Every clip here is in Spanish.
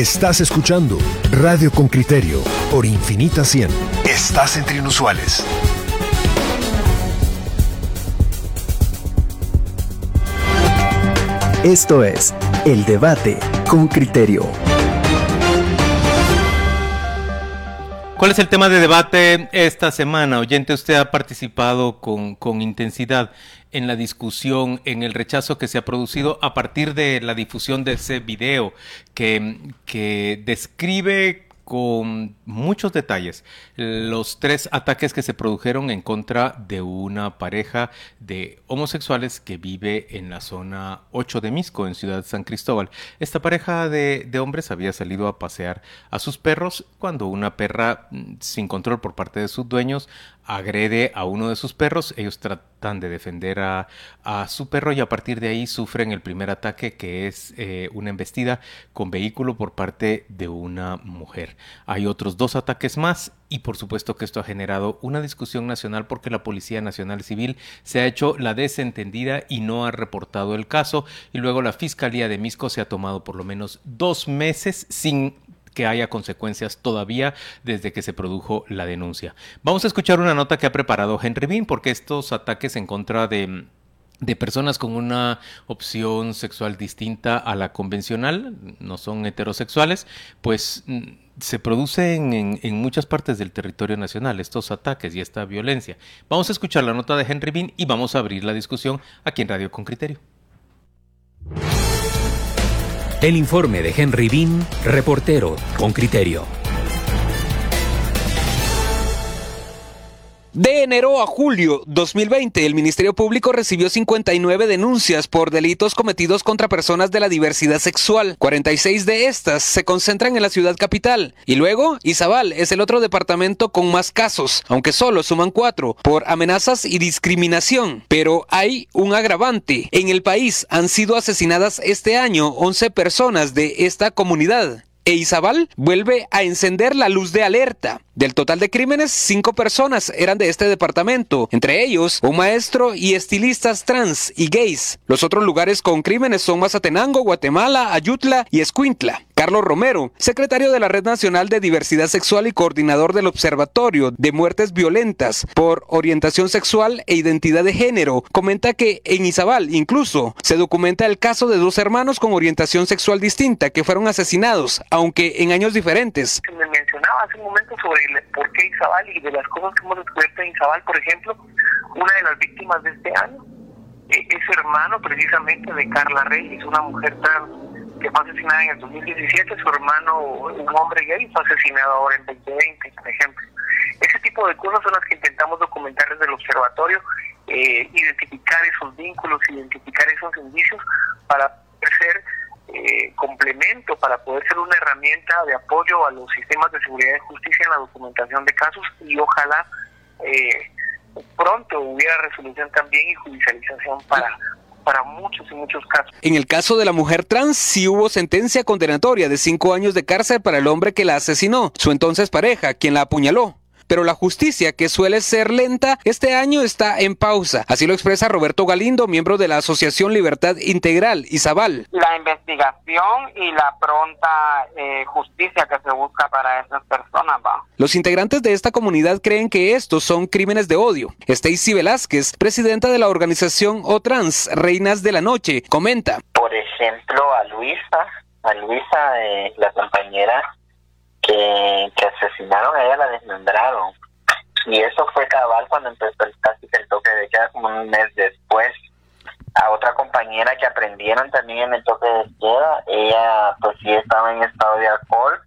Estás escuchando Radio con Criterio por Infinita 100. Estás entre inusuales. Esto es El Debate con Criterio. ¿Cuál es el tema de debate esta semana? Oyente, usted ha participado con, con, intensidad en la discusión, en el rechazo que se ha producido a partir de la difusión de ese video que, que describe con muchos detalles los tres ataques que se produjeron en contra de una pareja de homosexuales que vive en la zona 8 de Misco, en Ciudad San Cristóbal. Esta pareja de, de hombres había salido a pasear a sus perros cuando una perra mm, sin control por parte de sus dueños agrede a uno de sus perros, ellos tratan de defender a, su perro y a partir de ahí sufren el primer ataque que es eh, una embestida con vehículo por parte de una mujer. Hay otros dos ataques más y por supuesto que esto ha generado una discusión nacional porque la Policía Nacional Civil se ha hecho la desentendida y no ha reportado el caso y luego la Fiscalía de Misco se ha tomado por lo menos dos meses sin que haya consecuencias todavía desde que se produjo la denuncia. Vamos a escuchar una nota que ha preparado Henry Bean porque estos ataques en contra de de personas con una opción sexual distinta a la convencional, no son heterosexuales, pues mm, se producen en, en, muchas partes del territorio nacional estos ataques y esta violencia. Vamos a escuchar la nota de Henry Bean y vamos a abrir la discusión aquí en Radio con Criterio. El informe de Henry Bean, reportero con criterio. De enero a julio 2020, el Ministerio Público recibió 59 denuncias por delitos cometidos contra personas de la diversidad sexual. 46 de estas se concentran en la ciudad capital. Y luego, Izabal es el otro departamento con más casos, aunque solo suman cuatro, por amenazas y discriminación. Pero hay un agravante. En el país han sido asesinadas este año 11 personas de esta comunidad e Izabal vuelve a encender la luz de alerta. Del total de crímenes, cinco personas eran de este departamento, entre ellos un maestro y estilistas trans y gays. Los otros lugares con crímenes son Mazatenango, Guatemala, Ayutla y Escuintla. Carlos Romero, secretario de la Red Nacional de Diversidad Sexual y coordinador del Observatorio de Muertes Violentas por Orientación Sexual e Identidad de Género, comenta que en Izabal incluso se documenta el caso de dos hermanos con orientación sexual distinta que fueron asesinados, aunque en años diferentes. Por qué Izabal y de las cosas que hemos descubierto en Izabal, por ejemplo, una de las víctimas de este año eh, es hermano precisamente de Carla Reyes, una mujer trans que fue asesinada en el 2017, su hermano, un hombre gay, fue asesinado ahora en 2020, por ejemplo. Ese tipo de cosas son las que intentamos documentar desde el observatorio, eh, identificar esos vínculos, identificar esos indicios para ser eh, complemento, para poder ser una herramienta de apoyo a los sistemas de seguridad y justicia en la documentación de casos y ojalá eh, pronto hubiera resolución también y judicialización para para muchos y muchos casos. En el caso de la mujer trans, sí hubo sentencia condenatoria de cinco años de cárcel para el hombre que la asesinó, su entonces pareja, quien la apuñaló pero la justicia, que suele ser lenta, este año está en pausa. Así lo expresa Roberto Galindo, miembro de la Asociación Libertad Integral, Izabal. La investigación y la pronta eh, justicia que se busca para esas personas va. Los integrantes de esta comunidad creen que estos son crímenes de odio. Stacy Velázquez, presidenta de la organización O-Trans, Reinas de la Noche, comenta. Por ejemplo, a Luisa, a Luisa, eh, la compañera que, asesinaron a ella, la desmembraron. Y eso fue cabal cuando empezó el, el toque de queda, como un mes después. A otra compañera que aprendieron también en el toque de queda, ella pues sí estaba en estado de alcohol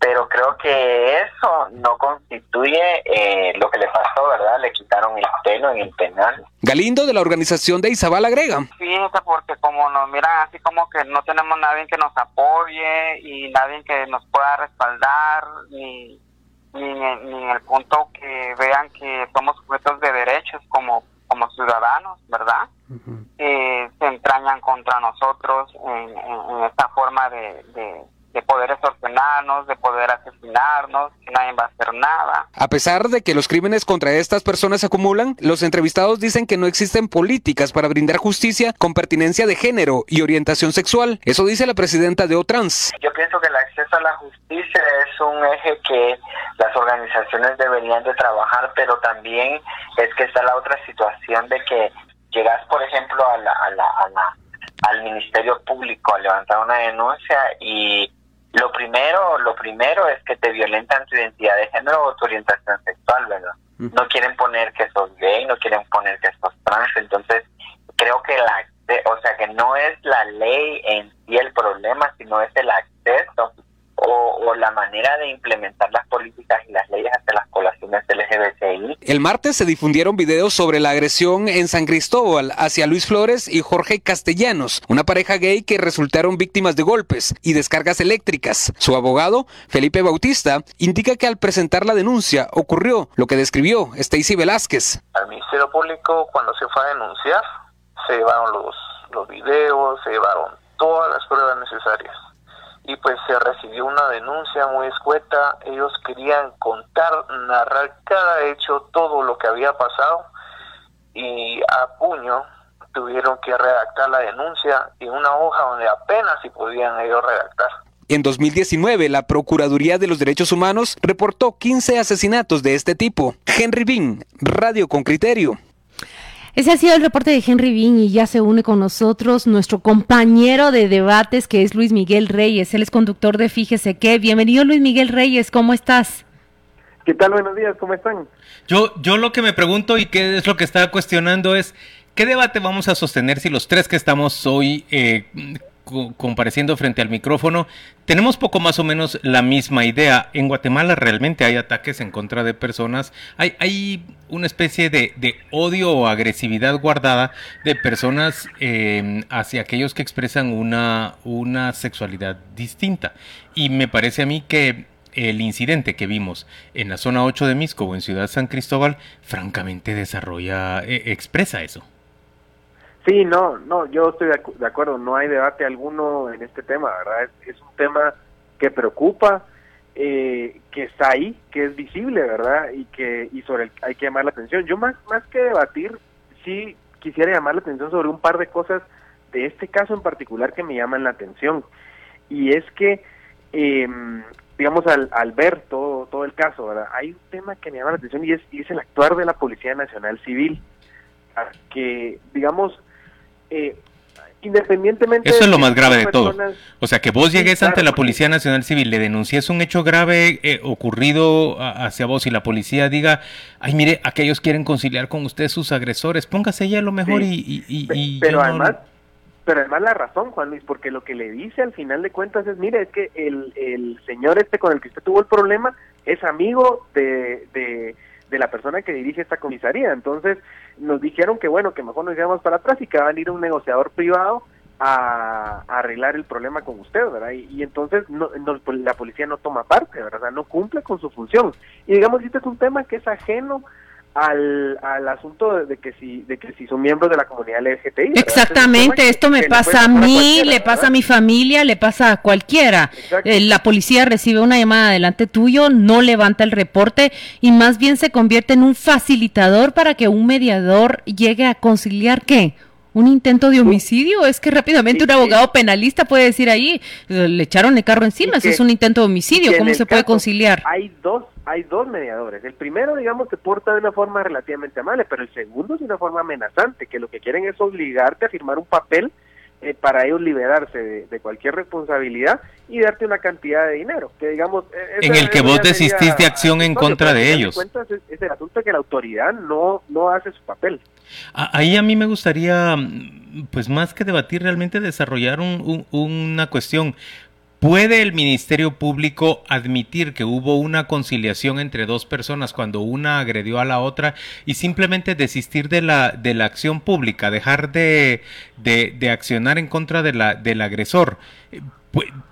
pero creo que eso no constituye eh, lo que le pasó, ¿verdad? Le quitaron el pelo en el penal. Galindo de la organización de Izabal agrega. Fíjense, porque como nos miran así como que no tenemos nadie que nos apoye y nadie que nos pueda respaldar, ni, ni, en el punto que vean que somos sujetos de derechos como, como ciudadanos, ¿verdad? Eh, se entrañan contra nosotros en, esta forma de de poder extorsionarnos, de poder asesinarnos, que nadie va a hacer nada. A pesar de que los crímenes contra estas personas se acumulan, los entrevistados dicen que no existen políticas para brindar justicia con pertinencia de género y orientación sexual. Eso dice la presidenta de OTRANS. Yo pienso que el acceso a la justicia es un eje que las organizaciones deberían de trabajar, pero también es que está la otra situación de que llegas, por ejemplo, a la, a la, a la al Ministerio Público a levantar una denuncia y lo primero, lo primero es que te violentan tu identidad de género o tu orientación sexual, ¿verdad? No quieren poner que sos gay, no quieren poner que sos trans, entonces creo que la, o sea que no es la ley en sí el problema, sino es el acceso o, la manera de implementar las políticas y las leyes hacia las poblaciones LGBTI. El martes se difundieron videos sobre la agresión en San Cristóbal hacia Luis Flores y Jorge Castellanos, una pareja gay que resultaron víctimas de golpes y descargas eléctricas. Su abogado, Felipe Bautista, indica que al presentar la denuncia ocurrió lo que describió Stacy Velázquez. Al Ministerio Público, cuando se fue a denunciar, se llevaron los, los videos, se llevaron todas las pruebas necesarias y pues se recibió una denuncia muy escueta. Ellos querían contar, narrar cada hecho, todo lo que había pasado y a puño tuvieron que redactar la denuncia en una hoja donde apenas si podían ellos redactar. En 2019, la Procuraduría de los Derechos Humanos reportó 15 asesinatos de este tipo. Henry Bean, Radio con Criterio. Ese ha sido el reporte de Henry Bean y ya se une con nosotros nuestro compañero de debates que es Luis Miguel Reyes. Él es conductor de Fíjese qué. Bienvenido Luis Miguel Reyes, ¿cómo estás? ¿Qué tal? Buenos días, ¿cómo están? Yo, yo lo que me pregunto y qué es lo que estaba cuestionando es, ¿qué debate vamos a sostener si los tres que estamos hoy eh, compareciendo frente al micrófono, tenemos poco más o menos la misma idea. En Guatemala realmente hay ataques en contra de personas, hay, hay una especie de, odio o agresividad guardada de personas em, hacia aquellos que expresan una, una sexualidad distinta. Y me parece a mí que el incidente que vimos en la zona 8 de Misco o en Ciudad San Cristóbal, francamente desarrolla, e, expresa eso. Sí, no, no, yo estoy de, acuerdo, no hay debate alguno en este tema, ¿verdad? Es, un tema que preocupa, eh, que está ahí, que es visible, ¿verdad? Y que y sobre el hay que llamar la atención. Yo más más que debatir, sí quisiera llamar la atención sobre un par de cosas de este caso en particular que me llaman la atención. Y es que, eh, digamos, al, al ver todo, todo el caso, ¿verdad? Hay un tema que me llama la atención y es, y es el actuar de la Policía Nacional Civil, que, digamos, eh, independientemente... Eso es lo más grave de todo. O sea, que vos llegues ante la Policía Nacional Civil, le denuncies un hecho grave eh, ocurrido hacia vos y la policía diga, ay, mire, aquellos quieren conciliar con usted sus agresores, póngase ella lo mejor y, Pero además... Pero además la razón, Juan Luis, porque lo que le dice al final de cuentas es, mire, es que el, el señor este con el que usted tuvo el problema es amigo de, de de la persona que dirige esta comisaría. Entonces nos dijeron que bueno, que mejor nos íbamos para atrás y que va a venir un negociador privado a, arreglar el problema con usted, ¿verdad? Y, entonces no, pues, la policía no toma parte, ¿verdad? no cumple con su función. Y digamos, este es un tema que es ajeno al, al asunto de, que si de que si son miembros de la comunidad LGTBI. Exactamente, esto me pasa a mí, le pasa a mi familia, le pasa a cualquiera. Eh, la policía recibe una llamada delante tuyo, no levanta el reporte y más bien se convierte en un facilitador para que un mediador llegue a conciliar qué? ¿Un intento de homicidio? Es que rápidamente un abogado penalista puede decir ahí, le echaron el carro encima, eso es un intento de homicidio, ¿cómo se puede conciliar? Hay dos hay dos mediadores. El primero, digamos, se porta de una forma relativamente amable, pero el segundo es de una forma amenazante, que lo que quieren es obligarte a firmar un papel eh, para ellos liberarse de, cualquier responsabilidad y darte una cantidad de dinero. Que digamos, e-, en el que vos desistís de acción en contra de ellos. es, es, el asunto que la autoridad no, no hace su papel. Ahí a mí me gustaría, pues más que debatir, realmente desarrollar una cuestión. ¿Puede el Ministerio Público admitir que hubo una conciliación entre dos personas cuando una agredió a la otra y simplemente desistir de la, de la acción pública, dejar de, de, accionar en contra de la, del agresor?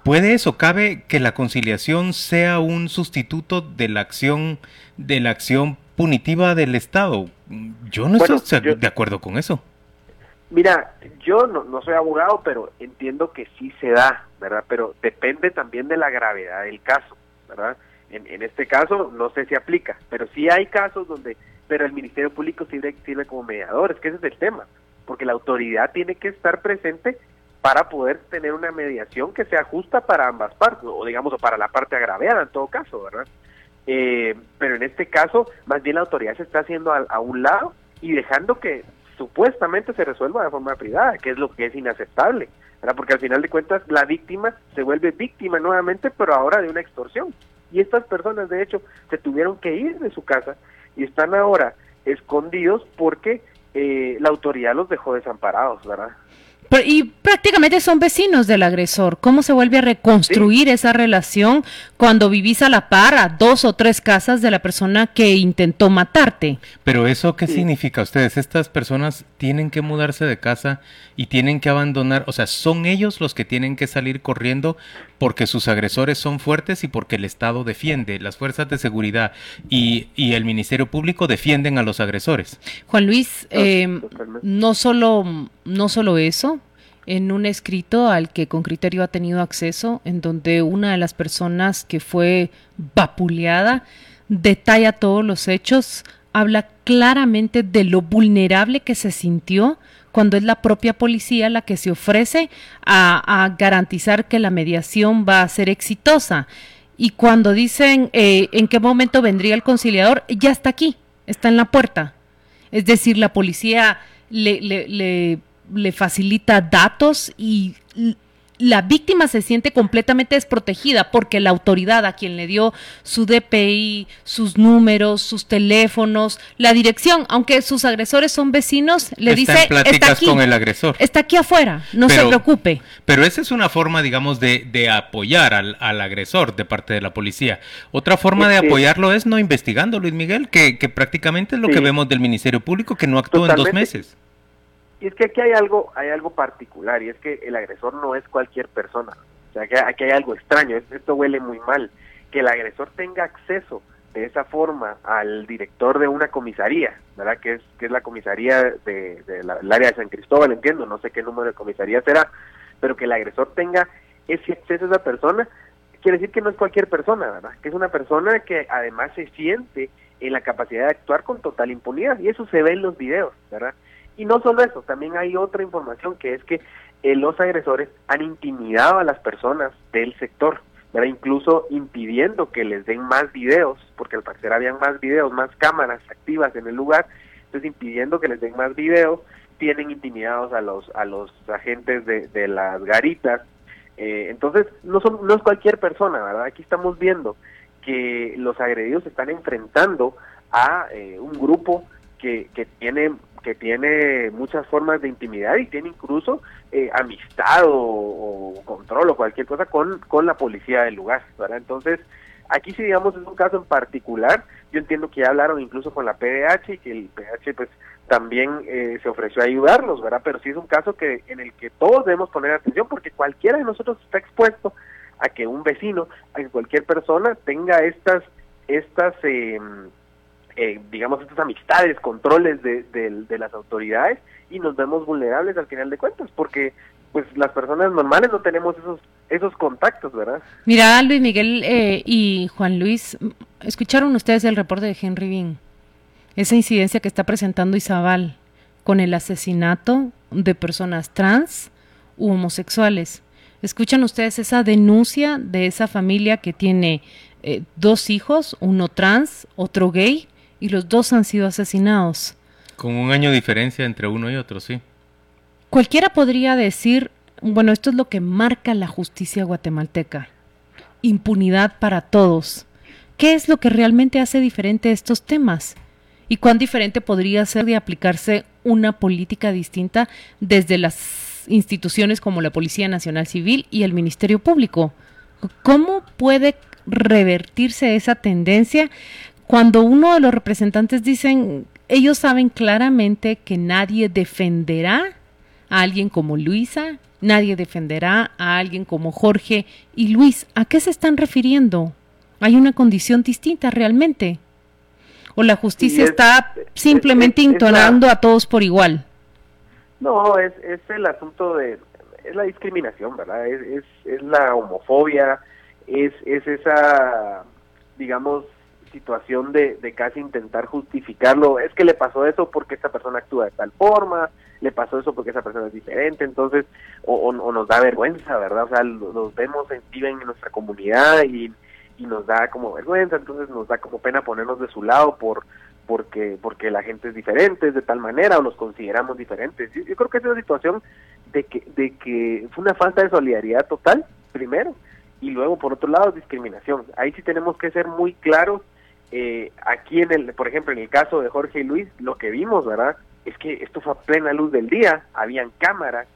¿Puede eso? ¿Cabe que la conciliación sea un sustituto de la acción, de la acción punitiva del Estado? Yo no estoy de acuerdo con eso. Mira, yo no, no soy abogado, pero entiendo que sí se da, ¿verdad? Pero depende también de la gravedad del caso, ¿verdad? En, en este caso no sé si aplica, pero sí hay casos donde, pero el Ministerio Público sirve, sirve como mediador, es que ese es el tema, porque la autoridad tiene que estar presente para poder tener una mediación que sea justa para ambas partes, o digamos, o para la parte agraviada en todo caso, ¿verdad? Eh, pero en este caso, más bien la autoridad se está haciendo a, a un lado y dejando que supuestamente se resuelva de forma privada, que es lo que es inaceptable, ¿verdad? porque al final de cuentas la víctima se vuelve víctima nuevamente, pero ahora de una extorsión. Y estas personas, de hecho, se tuvieron que ir de su casa y están ahora escondidos porque eh, la autoridad los dejó desamparados, ¿verdad? Y prácticamente son vecinos del agresor. ¿Cómo se vuelve a reconstruir esa relación cuando vivís a la par a dos o tres casas de la persona que intentó matarte? Pero eso qué significa ustedes? Estas personas tienen que mudarse de casa y tienen que abandonar, o sea, son ellos los que tienen que salir corriendo porque sus agresores son fuertes y porque el Estado defiende, las fuerzas de seguridad y, y el Ministerio Público defienden a los agresores. Juan Luis, eh, no solo no solo eso, en un escrito al que con criterio ha tenido acceso, en donde una de las personas que fue vapuleada detalla todos los hechos, habla claramente de lo vulnerable que se sintió cuando es la propia policía la que se ofrece a, a garantizar que la mediación va a ser exitosa. Y cuando dicen eh, en qué momento vendría el conciliador, ya está aquí, está en la puerta. Es decir, la policía le, le, le le facilita datos y la víctima se siente completamente desprotegida porque la autoridad a quien le dio su DPI, sus números, sus teléfonos, la dirección, aunque sus agresores son vecinos, le está dice en pláticas está aquí, con el agresor. está aquí afuera, no Pero- se preocupe. Pero esa es una forma, digamos, de, de apoyar al, al agresor de parte de la policía. Otra forma de apoyarlo es no investigando, Luis Miguel, que, que prácticamente es lo Sí. que vemos del Ministerio Público, que no actúa en dos meses. Y es que aquí hay algo, hay algo particular, y es que el agresor no es cualquier persona. O sea, que aquí hay algo extraño, es- esto huele muy mal. Que el agresor tenga acceso de esa forma al director de una comisaría, ¿verdad? Que es, que es la comisaría de, de la- del área de San Cristóbal, entiendo, no sé qué número de comisaría será, pero que el agresor tenga ese acceso a esa persona, quiere decir que no es cualquier persona, ¿verdad? Que es una persona que además se siente en la capacidad de actuar con total impunidad, y eso se ve en los videos, ¿verdad? Y no solo eso, también hay otra información que es que eh, los agresores han intimidado a las personas del sector, ¿verdad? incluso impidiendo que les den más videos, porque al parecer habían más videos, más cámaras activas en el lugar, entonces impidiendo que les den más videos, tienen intimidados a los a los agentes de, las garitas, eh, entonces no son no es cualquier persona, ¿verdad? Aquí estamos viendo que los agredidos están enfrentando a eh, un grupo que, que tiene que tiene muchas formas de intimidad y tiene incluso eh, amistad o, control o cualquier cosa con, con la policía del lugar, ¿verdad? Entonces, aquí sí digamos es un caso en particular, yo entiendo que ya hablaron incluso con la PDH y que el PDH pues también eh, se ofreció a ayudarlos, ¿verdad? Pero sí es un caso que en el que todos debemos poner atención porque cualquiera de nosotros está expuesto a que un vecino, a que cualquier persona tenga estas estas eh, eh, digamos estas amistades, controles de, de, de las autoridades y nos vemos vulnerables al final de cuentas porque pues las personas normales no tenemos esos esos contactos, ¿verdad? Mira, Luis Miguel eh, y Juan Luis, ¿escucharon ustedes el reporte de Henry Bean? Esa incidencia que está presentando Izabal con el asesinato de personas trans u homosexuales. ¿Escuchan ustedes esa denuncia de esa familia que tiene eh, dos hijos, uno trans, otro gay, y los dos han sido asesinados? Con un año de diferencia entre uno y otro, sí. Cualquiera podría decir, bueno, esto es lo que marca la justicia guatemalteca. Impunidad para todos. ¿Qué es lo que realmente hace diferente estos temas? ¿Y cuán diferente podría ser de aplicarse una política distinta desde las instituciones como la Policía Nacional Civil y el Ministerio Público? ¿Cómo puede revertirse esa tendencia cuando uno de los representantes dicen, ellos saben claramente que nadie defenderá a alguien como Luisa, nadie defenderá a alguien como Jorge y Luis. ¿A qué se están refiriendo? ¿Hay una condición distinta realmente? ¿O la justicia es- está simplemente es- es- es la- intonando a todos por igual? No, es, es el asunto de, es la discriminación, ¿verdad? Es, es, es la homofobia, es, es esa, digamos, situación de, de casi intentar justificarlo. Es que le pasó eso porque esta persona actúa de tal forma, le pasó eso porque esa persona es diferente, entonces, o, o, nos da vergüenza, ¿verdad? O sea, los vemos, viven en nuestra comunidad y, y nos da como vergüenza, entonces nos da como pena ponernos de su lado por porque porque la gente es diferente de tal manera o los consideramos diferentes. Yo, yo creo que es una situación de que de que fue una falta de solidaridad total, primero, y luego por otro lado discriminación. Ahí sí tenemos que ser muy claros. Eh, aquí en el, por ejemplo, en el caso de Jorge y Luis, lo que vimos, ¿verdad? Es que esto fue a plena luz del día, habían cámaras,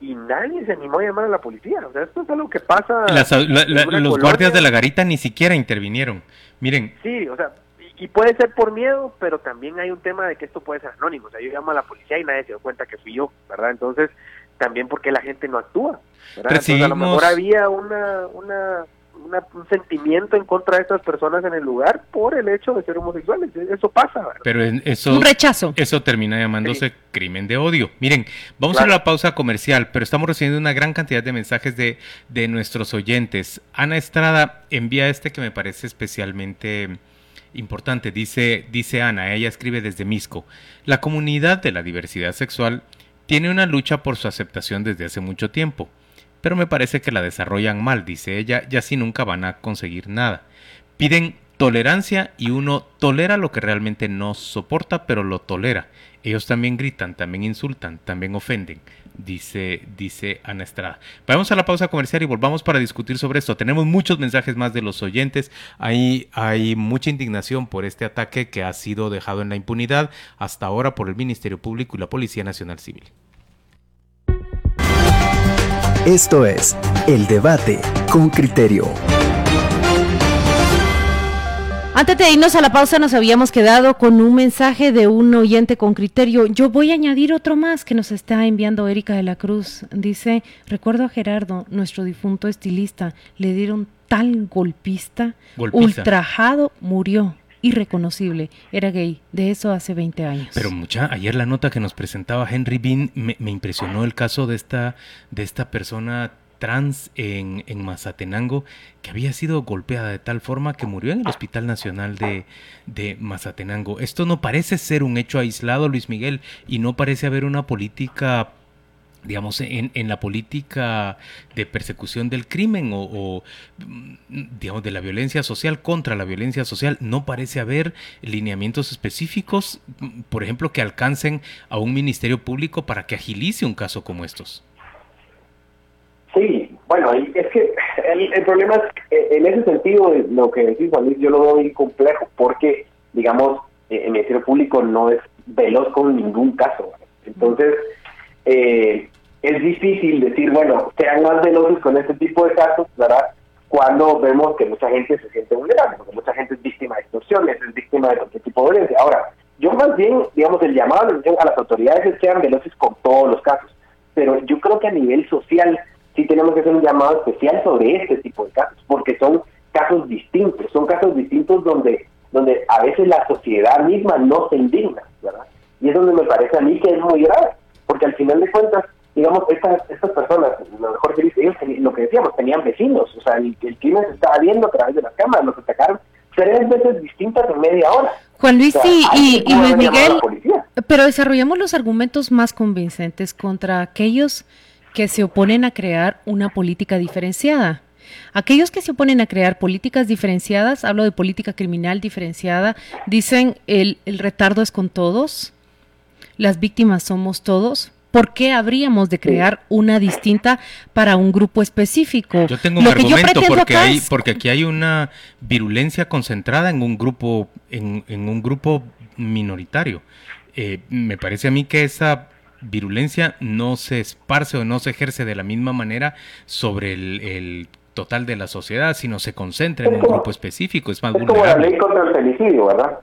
y nadie se animó a llamar a la policía. O sea, esto es algo que pasa. los guardias de la garita ni siquiera intervinieron. Miren. Sí, o sea, y, puede ser por miedo, pero también hay un tema de que esto puede ser anónimo. O sea, yo llamo a la policía y nadie se dio cuenta que fui yo, ¿verdad? Entonces, también porque la gente no actúa. ¿verdad? Entonces, a lo mejor había una, una un sentimiento en contra de estas personas en el lugar por el hecho de ser homosexuales. Eso pasa. ¿verdad? Pero eso, un rechazo. Eso termina llamándose crimen de odio. Miren, vamos a la pausa comercial, pero estamos recibiendo una gran cantidad de mensajes de, de nuestros oyentes. Ana Estrada envía este que me parece especialmente importante. Dice, dice Ana, ella escribe desde Misco. La comunidad de la diversidad sexual tiene una lucha por su aceptación desde hace mucho tiempo pero me parece que la desarrollan mal, dice ella, y así nunca van a conseguir nada. Piden tolerancia y uno tolera lo que realmente no soporta, pero lo tolera. Ellos también gritan, también insultan, también ofenden, dice, dice Ana Estrada. Vamos a la pausa comercial y volvamos para discutir sobre esto. Tenemos muchos mensajes más de los oyentes. Ahí hay mucha indignación por este ataque que ha sido dejado en la impunidad hasta ahora por el Ministerio Público y la Policía Nacional Civil. Esto es El Debate con Criterio. Antes de irnos a la pausa nos habíamos quedado con un mensaje de un oyente con criterio. Yo voy a añadir otro más que nos está enviando Erika de la Cruz. Dice, recuerdo a Gerardo, nuestro difunto estilista, le dieron tal golpista, ultrajado, murió irreconocible, era gay, de eso hace 20 años. Pero mucha, ayer la nota que nos presentaba Henry Bean me, impresionó el caso de esta, de esta persona trans en, en, Mazatenango que había sido golpeada de tal forma que murió en el Hospital Nacional de, de, Mazatenango. Esto no parece ser un hecho aislado, Luis Miguel, y no parece haber una política digamos, en, en, la política de persecución del crimen o, digamos, de la violencia social contra la violencia social, no parece haber lineamientos específicos, por ejemplo, que alcancen a un ministerio público para que agilice un caso como estos. Sí, bueno, es que el, problema es, eh, en ese sentido, lo que decís, Juan Luis, yo lo veo muy complejo porque, digamos, eh, el Ministerio Público no es veloz con ningún caso. Entonces, eh, es difícil decir, bueno, sean más veloces con este tipo de casos, ¿verdad? Cuando vemos que mucha gente se siente vulnerable, porque mucha gente es víctima de extorsiones, es víctima de cualquier tipo de violencia. Ahora, yo más bien, digamos, el llamado a las autoridades es que sean veloces con todos los casos, pero yo creo que a nivel social sí tenemos que hacer un llamado especial sobre este tipo de casos, porque son casos distintos, son casos distintos donde, donde a veces la sociedad misma no se indigna, ¿verdad? Y es donde me parece a mí que es muy grave, porque al final de cuentas digamos, estas, estas personas, lo mejor que dice, ellos lo que decíamos, tenían vecinos, o sea, el, el crimen se estaba viendo a través de las cámaras, los atacaron tres veces distintas en media hora. Juan Luis y, Luis Miguel, pero desarrollamos los argumentos más convincentes contra aquellos que se oponen a crear una política diferenciada. Aquellos que se oponen a crear políticas diferenciadas, hablo de política criminal diferenciada, dicen el, el retardo es con todos, las víctimas somos todos, ¿por qué habríamos de crear una distinta para un grupo específico? Yo tengo un argumento porque, hay, porque aquí hay una virulencia concentrada en un grupo, en, un grupo minoritario. Eh, me parece a mí que esa virulencia no se esparce o no se ejerce de la misma manera sobre el, total de la sociedad, sino se concentra en un grupo específico. Es más es como la ley contra el femicidio, ¿verdad?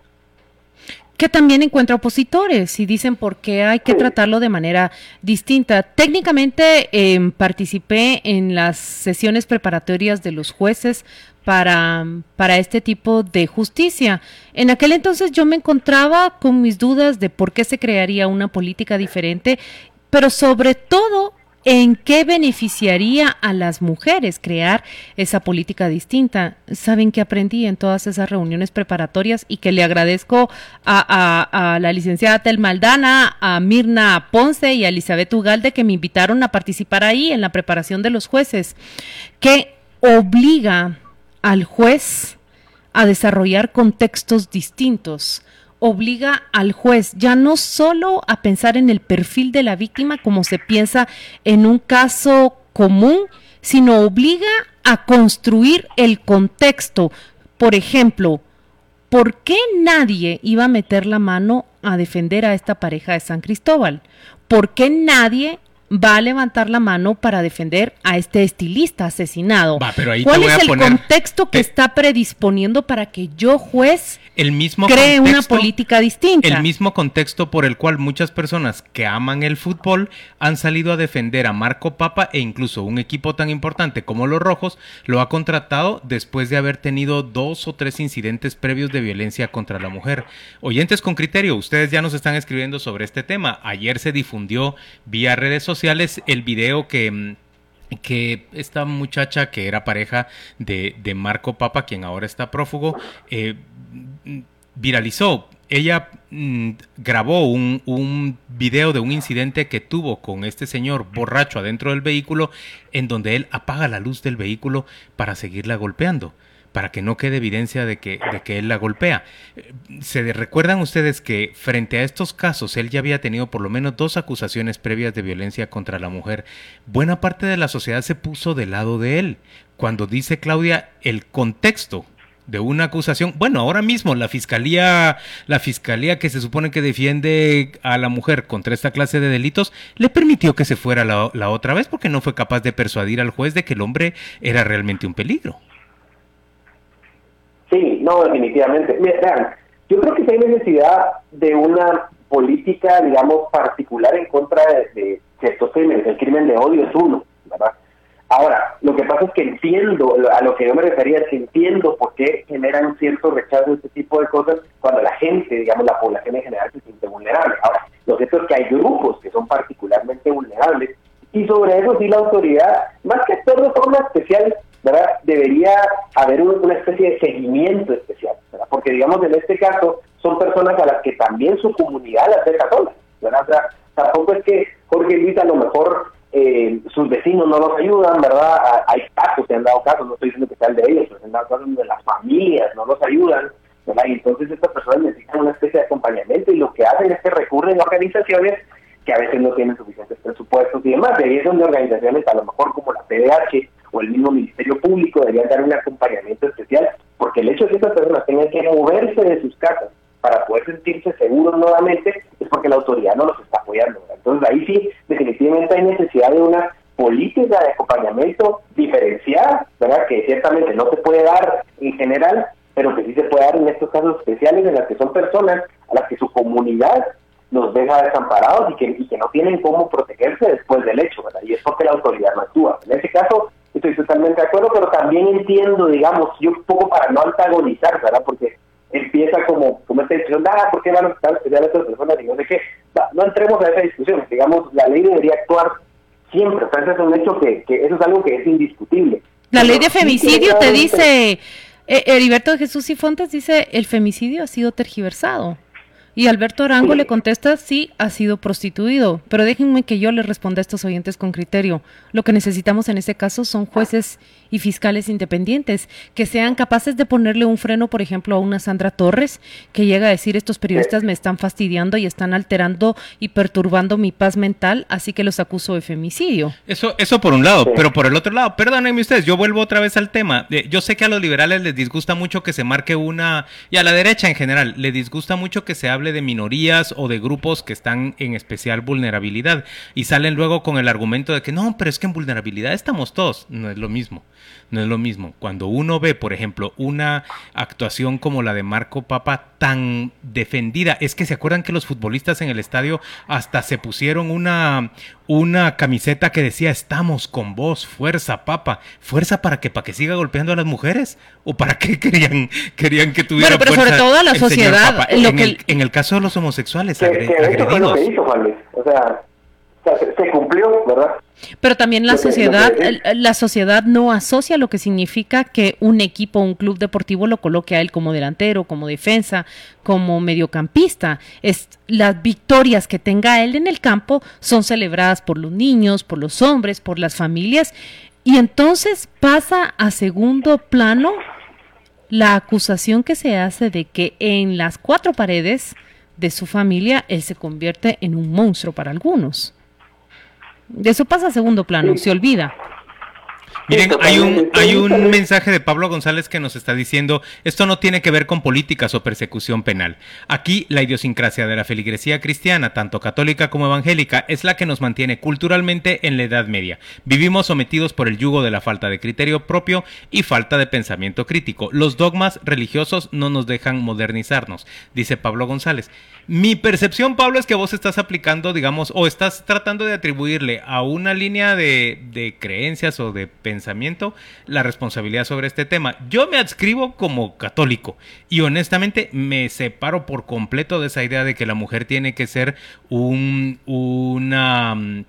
Que también encuentra opositores y dicen por qué hay que tratarlo de manera distinta. Técnicamente em, participé en las sesiones preparatorias de los jueces para, para este tipo de justicia. En aquel entonces yo me encontraba con mis dudas de por qué se crearía una política diferente pero sobre todo ¿En qué beneficiaría a las mujeres crear esa política distinta? Saben que aprendí en todas esas reuniones preparatorias y que le agradezco a, la licenciada Tel Maldana, a Mirna Ponce y a Elizabeth Ugalde que me invitaron a participar ahí en la preparación de los jueces, que obliga al juez a desarrollar contextos distintos obliga al juez ya no solo a pensar en el perfil de la víctima como se piensa en un caso común, sino obliga a construir el contexto. Por ejemplo, ¿por qué nadie iba a meter la mano a defender a esta pareja de San Cristóbal? ¿Por qué nadie va a levantar la mano para defender a este estilista asesinado. ¿Cuál es el contexto que está predisponiendo para que yo, juez, el mismo cree una política distinta? El mismo contexto por el cual muchas personas que aman el fútbol han salido a defender a Marco Papa e incluso un equipo tan importante como los Rojos lo ha contratado después de haber tenido dos o tres incidentes previos de violencia contra la mujer. Oyentes con criterio, ustedes ya nos están escribiendo sobre este tema. Ayer se difundió vía redes sociales el video que mm, que esta muchacha que era pareja de, Marco Papa, quien ahora está prófugo, eh, viralizó. Ella mm, grabó un, un, video de un incidente que tuvo con este señor borracho adentro del vehículo, en donde él apaga la luz del vehículo para seguirla golpeando para que no quede evidencia de que, de que él la golpea. ¿Se recuerdan ustedes que frente a estos casos él ya había tenido por lo menos dos acusaciones previas de violencia contra la mujer? Buena parte de la sociedad se puso del lado de él. Cuando dice Claudia el contexto de una acusación. Bueno, ahora mismo la fiscalía, la fiscalía que se supone que defiende a la mujer contra esta clase de delitos, le permitió que se fuera la, la otra vez porque no fue capaz de persuadir al juez de que el hombre era realmente un peligro. Sí, no, definitivamente. Vean, yo creo que hay necesidad de una política, digamos, particular en contra de, ciertos crímenes. El crimen de odio es uno, ¿verdad? Ahora, lo que pasa es que entiendo, a lo que yo me refería es que entiendo por qué generan cierto rechazo de este tipo de cosas cuando la gente, digamos, la población en general se siente vulnerable. Ahora, lo cierto es que hay grupos que son particularmente vulnerables y sobre eso sí la autoridad, más que hacerlo de forma especial, ¿verdad? Debería haber una especie de seguimiento especial, ¿verdad? Porque, digamos, en este caso, son personas a las que también su comunidad las deja solas, ¿verdad? Sea, tampoco es que Jorge Luis a lo mejor eh, sus vecinos no los ayudan, ¿verdad? Hay casos, se han dado casos, no estoy diciendo que sean de ellos, pero se han dado casos donde las familias no los ayudan, ¿verdad? Y entonces estas personas necesitan una especie de acompañamiento y lo que hacen es que recurren a organizaciones que a veces no tienen suficientes presupuestos y demás. Y ahí es donde organizaciones, a lo mejor como la PDH o el mismo Ministerio Público, deberían dar un acompañamiento especial, porque el hecho de que estas personas tengan que moverse de sus casas para poder sentirse seguros nuevamente es porque la autoridad no los está apoyando. Entonces ahí sí, definitivamente hay necesidad de una política de acompañamiento diferenciada, ¿verdad? Que ciertamente no se puede dar en general, pero que sí se puede dar en estos casos especiales en las que son personas a las que su comunidad los deja desamparados y que, y que no tienen cómo protegerse después del hecho, ¿verdad? Y es porque la autoridad no actúa. En ese caso, estoy totalmente de acuerdo, pero también entiendo, digamos, yo un poco para no antagonizar, ¿verdad? Porque empieza como, como esta discusión, ah, ¿por qué van a estar especiales otras personas? Y no sé qué. No, entremos a esa discusión, digamos, la ley debería actuar siempre, o sea, ese es un hecho que, que eso es algo que es indiscutible. La ley de femicidio te dice, eh, Heriberto Jesús y Fontes dice, el femicidio ha sido tergiversado. Y Alberto Arango le contesta, sí, ha sido prostituido. Pero déjenme que yo le responda a estos oyentes con criterio. Lo que necesitamos en este caso son jueces y fiscales independientes que sean capaces de ponerle un freno, por ejemplo, a una Sandra Torres, que llega a decir, estos periodistas me están fastidiando y están alterando y perturbando mi paz mental, así que los acuso de femicidio. Eso, eso por un lado, pero por el otro lado, perdónenme ustedes, yo vuelvo otra vez al tema. Eh, yo sé que a los liberales les disgusta mucho que se marque una, y a la derecha en general, le disgusta mucho que se hable de minorías o de grupos que están en especial vulnerabilidad y salen luego con el argumento de que no, pero es que en vulnerabilidad estamos todos. No es lo mismo. No es lo mismo. Cuando uno ve, por ejemplo, una actuación como la de Marco Papa tan defendida, es que se acuerdan que los futbolistas en el estadio hasta se pusieron una, una camiseta que decía estamos con vos, fuerza, papa, fuerza para que para que siga golpeando a las mujeres o para qué querían querían que tuviera pero sobre todo la sociedad, en, el, caso de los homosexuales agredidos. o sea, se, cumplió, ¿verdad? Pero también la sociedad, la sociedad no asocia lo que significa que un equipo, un club deportivo lo coloque a él como delantero, como defensa, como mediocampista. Es las victorias que tenga él en el campo son celebradas por los niños, por los hombres, por las familias y entonces pasa a segundo plano la acusación que se hace de que en las cuatro paredes de su familia él se convierte en un monstruo para algunos. De eso pasa a segundo plano, se olvida. Miren, hay un, hay un mensaje de Pablo González que nos está diciendo, esto no tiene que ver con políticas o persecución penal. Aquí la idiosincrasia de la feligresía cristiana, tanto católica como evangélica, es la que nos mantiene culturalmente en la Edad Media. Vivimos sometidos por el yugo de la falta de criterio propio y falta de pensamiento crítico. Los dogmas religiosos no nos dejan modernizarnos, dice Pablo González. Mi percepción, Pablo, es que vos estás aplicando, digamos, o estás tratando de atribuirle a una línea de, de creencias o de pensamiento la responsabilidad sobre este tema. Yo me adscribo como católico y honestamente me separo por completo de esa idea de que la mujer tiene que ser un, una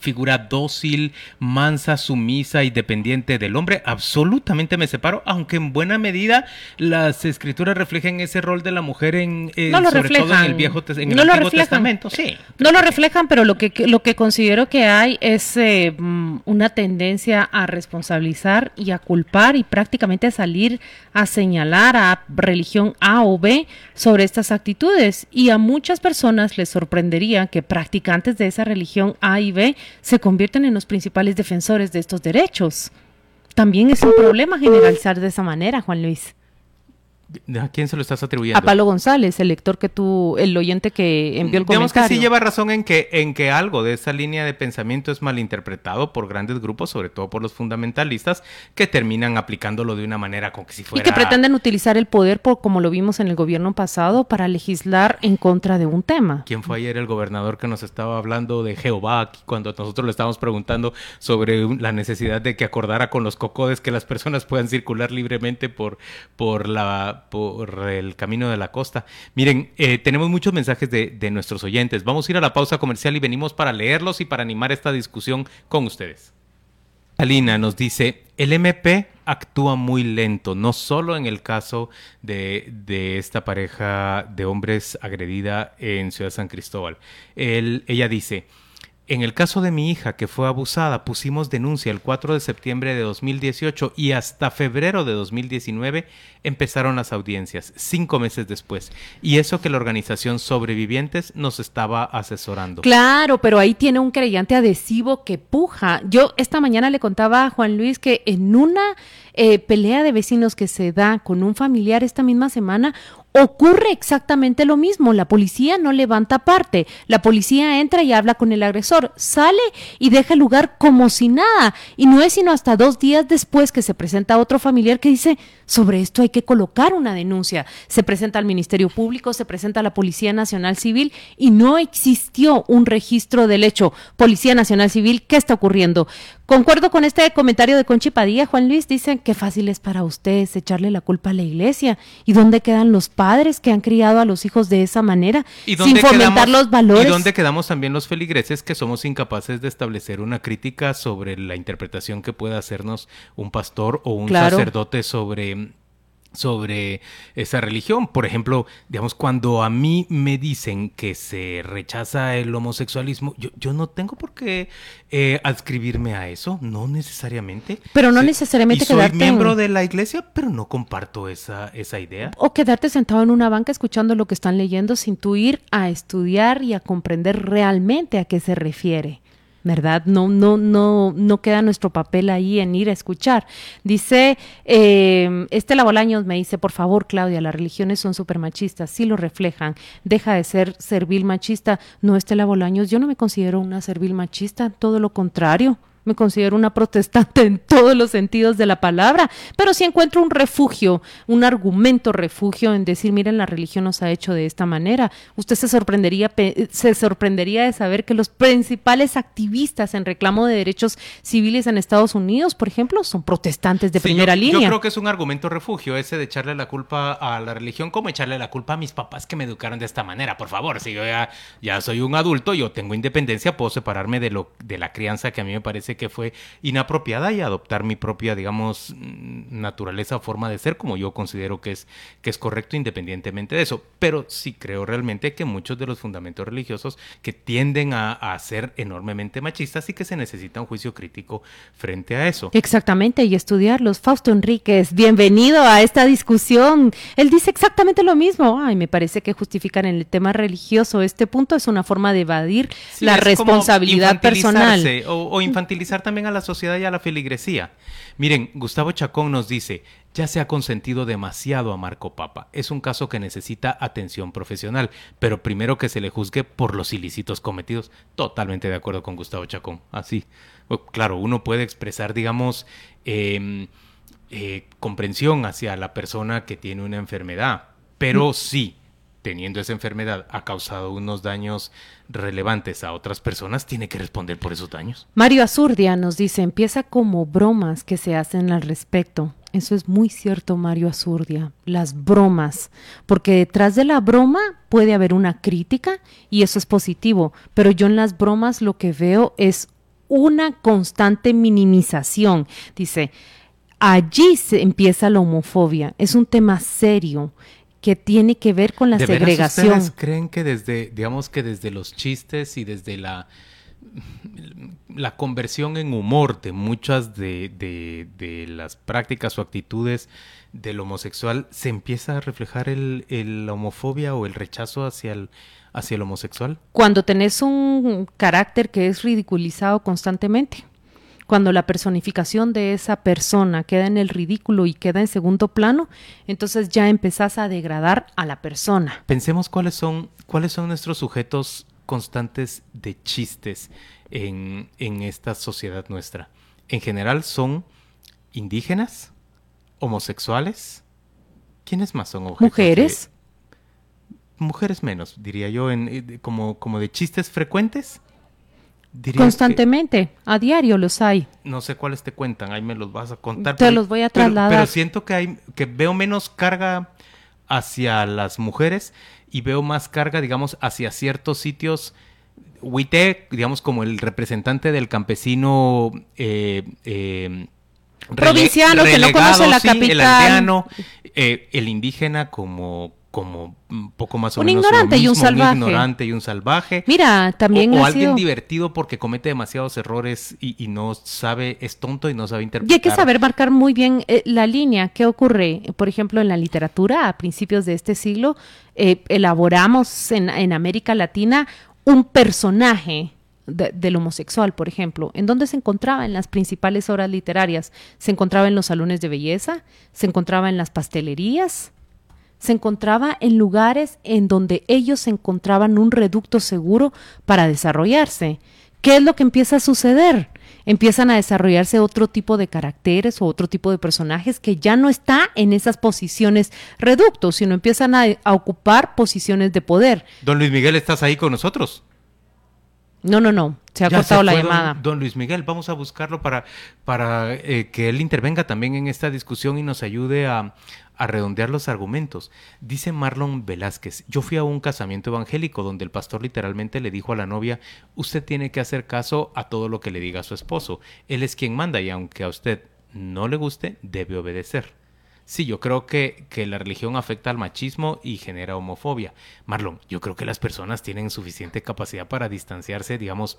figura dócil, mansa, sumisa y dependiente del hombre, absolutamente me separo, aunque en buena medida las escrituras reflejen ese rol de la mujer en no lo sobre reflejan. todo en el viejo en el lo Antiguo reflejan. Testamento, sí. No lo reflejan, pero lo que lo que considero que hay es eh, mm, una tendencia a responsabilizar y a culpar y prácticamente a salir a señalar a religión A o B sobre estas actitudes y a muchas personas les sorprendería que practicantes de esa religión A se convierten en los principales defensores de estos derechos. También es un problema generalizar de esa manera, Juan Luis. ¿A quién se lo estás atribuyendo? A Pablo González, el lector que tú, el oyente que envió el Digamos comentario. que sí lleva razón en que, en que algo de esa línea de pensamiento es malinterpretado por grandes grupos, sobre todo por los fundamentalistas, que terminan aplicándolo de una manera como que si Y fuera... que pretenden utilizar el poder, por, como lo vimos en el gobierno pasado, para legislar en contra de un tema. ¿Quién fue ayer el gobernador que nos estaba hablando de Jehová aquí cuando nosotros le estábamos preguntando sobre la necesidad de que acordara con los cocodes que las personas puedan circular libremente por, por, la, por el camino de la costa? Miren, eh, tenemos muchos mensajes de, nuestros oyentes. Vamos a ir a la pausa comercial y venimos para leerlos y para animar esta discusión con ustedes. Alina nos dice, el MP actúa muy lento, no solo en el caso de, esta pareja de hombres agredida en Ciudad San Cristóbal. Ella dice, en el caso de mi hija que fue abusada, pusimos denuncia el 4 de septiembre de 2018 y hasta febrero de 2019 empezaron las audiencias, cinco meses después. Y eso que la organización Sobrevivientes nos estaba asesorando. Claro, pero ahí tiene un creyente adhesivo que puja. Yo esta mañana le contaba a Juan Luis que en una eh, pelea de vecinos que se da con un familiar esta misma semana, ocurre exactamente lo mismo. La policía no levanta parte. La policía entra y habla con el agresor, sale y deja el lugar como si nada. Y no es sino hasta dos días después que se presenta otro familiar que dice, sobre esto hay que colocar una denuncia. Se presenta al Ministerio Público, se presenta a la Policía Nacional Civil y no existió un registro del hecho. Policía Nacional Civil, ¿qué está ocurriendo? Concuerdo con este comentario de Conchi Padilla, Juan Luis, dicen que fácil es para ustedes echarle la culpa a la iglesia. ¿Y dónde quedan los padres que han criado a los hijos de esa manera? ¿Y sin dónde fomentar quedamos- los valores. ¿Y dónde quedamos también los feligreses que somos incapaces de establecer una crítica sobre la interpretación que pueda hacernos un pastor o un Claro. sacerdote sobre sobre esa religión. Por ejemplo, digamos, cuando a mí me dicen que se rechaza el homosexualismo, yo, yo no tengo por qué eh, adscribirme a eso, no necesariamente. Pero no necesariamente y soy quedarte en- miembro de la iglesia, pero no comparto esa, esa idea. O quedarte sentado en una banca escuchando lo que están leyendo sin tú ir a estudiar y a comprender realmente a qué se refiere. ¿Verdad? No, no, no, no queda nuestro papel ahí en ir a escuchar. Dice, eh, Estela Bolaños me dice, por favor, Claudia, las religiones son súper machistas, sí lo reflejan, deja de ser servil machista. No, Estela Bolaños, yo no me considero una servil machista, todo lo contrario. Me considero una protestante en todos los sentidos de la palabra, pero sí encuentro un refugio, un argumento refugio en decir, miren, la religión nos ha hecho de esta manera. Usted se sorprendería, se sorprendería de saber que los principales activistas en reclamo de derechos civiles en Estados Unidos, por ejemplo, son protestantes de primera línea. Yo creo que es un argumento refugio ese de echarle la culpa a la religión, como echarle la culpa a mis papás que me educaron de esta manera. Por favor, si yo ya, ya soy un adulto, yo tengo independencia, puedo separarme de, lo, de la crianza que a mí me parece que fue inapropiada y adoptar mi propia, digamos, naturaleza o forma de ser como yo considero que es, que es correcto independientemente de eso. Pero sí creo realmente que muchos de los fundamentos religiosos que tienden a, a ser enormemente machistas y que se necesita un juicio crítico frente a eso. Exactamente, y estudiarlos. Fausto Enríquez, bienvenido a esta discusión. Él dice exactamente lo mismo. Ay, me parece que justificar en el tema religioso este punto es una forma de evadir la responsabilidad personal. O, o infantilizar también a la sociedad y a la feligresía. Miren, Gustavo Chacón nos dice, ya se ha consentido demasiado a Marco Papa. Es un caso que necesita atención profesional, pero primero que se le juzgue por los ilícitos cometidos. Totalmente de acuerdo con Gustavo Chacón. Así. Claro, uno puede expresar, digamos, eh, eh, comprensión hacia la persona que tiene una enfermedad, pero mm. sí, teniendo esa enfermedad ha causado unos daños relevantes a otras personas, tiene que responder por esos daños. Mario Azurdia nos dice, empieza como bromas que se hacen al respecto. Eso es muy cierto, Mario Azurdia, las bromas, porque detrás de la broma puede haber una crítica y eso es positivo, pero yo en las bromas lo que veo es una constante minimización. Dice, allí se empieza la homofobia, es un tema serio que tiene que ver con la ¿De segregación. ¿Ustedes creen que desde, digamos que desde los chistes y desde la la conversión en humor de muchas de, de, las prácticas o actitudes del homosexual se empieza a reflejar el, la homofobia o el rechazo hacia el, hacia el homosexual? Cuando tenés un carácter que es ridiculizado constantemente cuando la personificación de esa persona queda en el ridículo y queda en segundo plano, entonces ya empezás a degradar a la persona. Pensemos cuáles son, cuáles son nuestros sujetos constantes de chistes en, esta sociedad nuestra. En general son indígenas, homosexuales. ¿Quiénes más son Mujeres. mujeres menos, diría yo, en, eh, como, como de chistes frecuentes. Constantemente, a diario los hay. No sé cuáles te cuentan, ahí me los vas a contar. Te los voy a trasladar. Pero, siento que hay que veo menos carga hacia las mujeres y veo más carga, digamos, hacia ciertos sitios. Huite, digamos, como el representante del campesino eh, eh, provinciano que no conoce la capital. el aldeano, eh, el indígena como como un poco más o un menos ignorante y un salvaje. Un ignorante y un salvaje. Mira, también o, alguien divertido porque comete demasiados errores y, no sabe, es tonto y no sabe interpretar. Y hay que saber marcar muy bien eh, la línea. ¿Qué ocurre? Por ejemplo, en la literatura, a principios de este siglo, eh, elaboramos en, en América Latina un personaje del homosexual, por ejemplo, ¿en dónde se encontraba en las principales obras literarias? ¿Se encontraba en los salones de belleza? ¿Se encontraba en las pastelerías? Se encontraba en lugares en donde ellos encontraban un reducto seguro para desarrollarse. ¿Qué es lo que empieza a suceder? Empiezan a desarrollarse otro tipo de caracteres o otro tipo de personajes que ya no está en esas posiciones reductos, sino empiezan a, ocupar posiciones de poder. Don Luis Miguel, ¿estás ahí con nosotros? No, no, no. Se ha cortado la llamada. Don, Luis Miguel, vamos a buscarlo para, para eh, que él intervenga también en esta discusión y nos ayude a, a redondear los argumentos. Dice Marlon Velázquez, yo fui a un casamiento evangélico donde el pastor literalmente le dijo a la novia, usted tiene que hacer caso a todo lo que le diga su esposo. Él es quien manda y aunque a usted no le guste, debe obedecer. Sí, yo creo que, que, la religión afecta al machismo y genera homofobia. Marlon, yo creo que las personas tienen suficiente capacidad para distanciarse, digamos,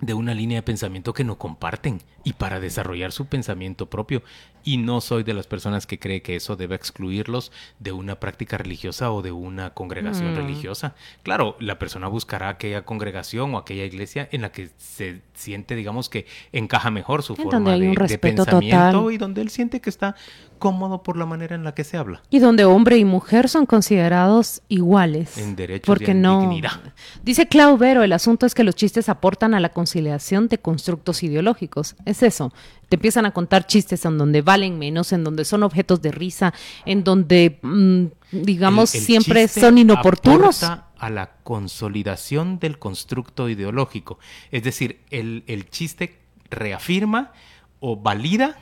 de una línea de pensamiento que no comparten y para desarrollar su pensamiento propio. Y no soy de las personas que cree que eso debe excluirlos de una práctica religiosa o de una congregación mm. religiosa. Claro, la persona buscará aquella congregación o aquella iglesia en la que se siente, digamos, que encaja mejor su forma de, pensamiento y donde él siente que está incómodo por la manera en la que se habla. Y donde hombre y mujer son considerados iguales. En derechos porque y en no. dignidad. Dice Clau Vero, el asunto es que los chistes aportan a la conciliación de constructos ideológicos. Es eso. Te empiezan a contar chistes en donde valen menos, en donde son objetos de risa, en donde, mm, digamos, El- el siempre son inoportunos. a la consolidación del constructo ideológico. Es decir, el, el chiste reafirma o valida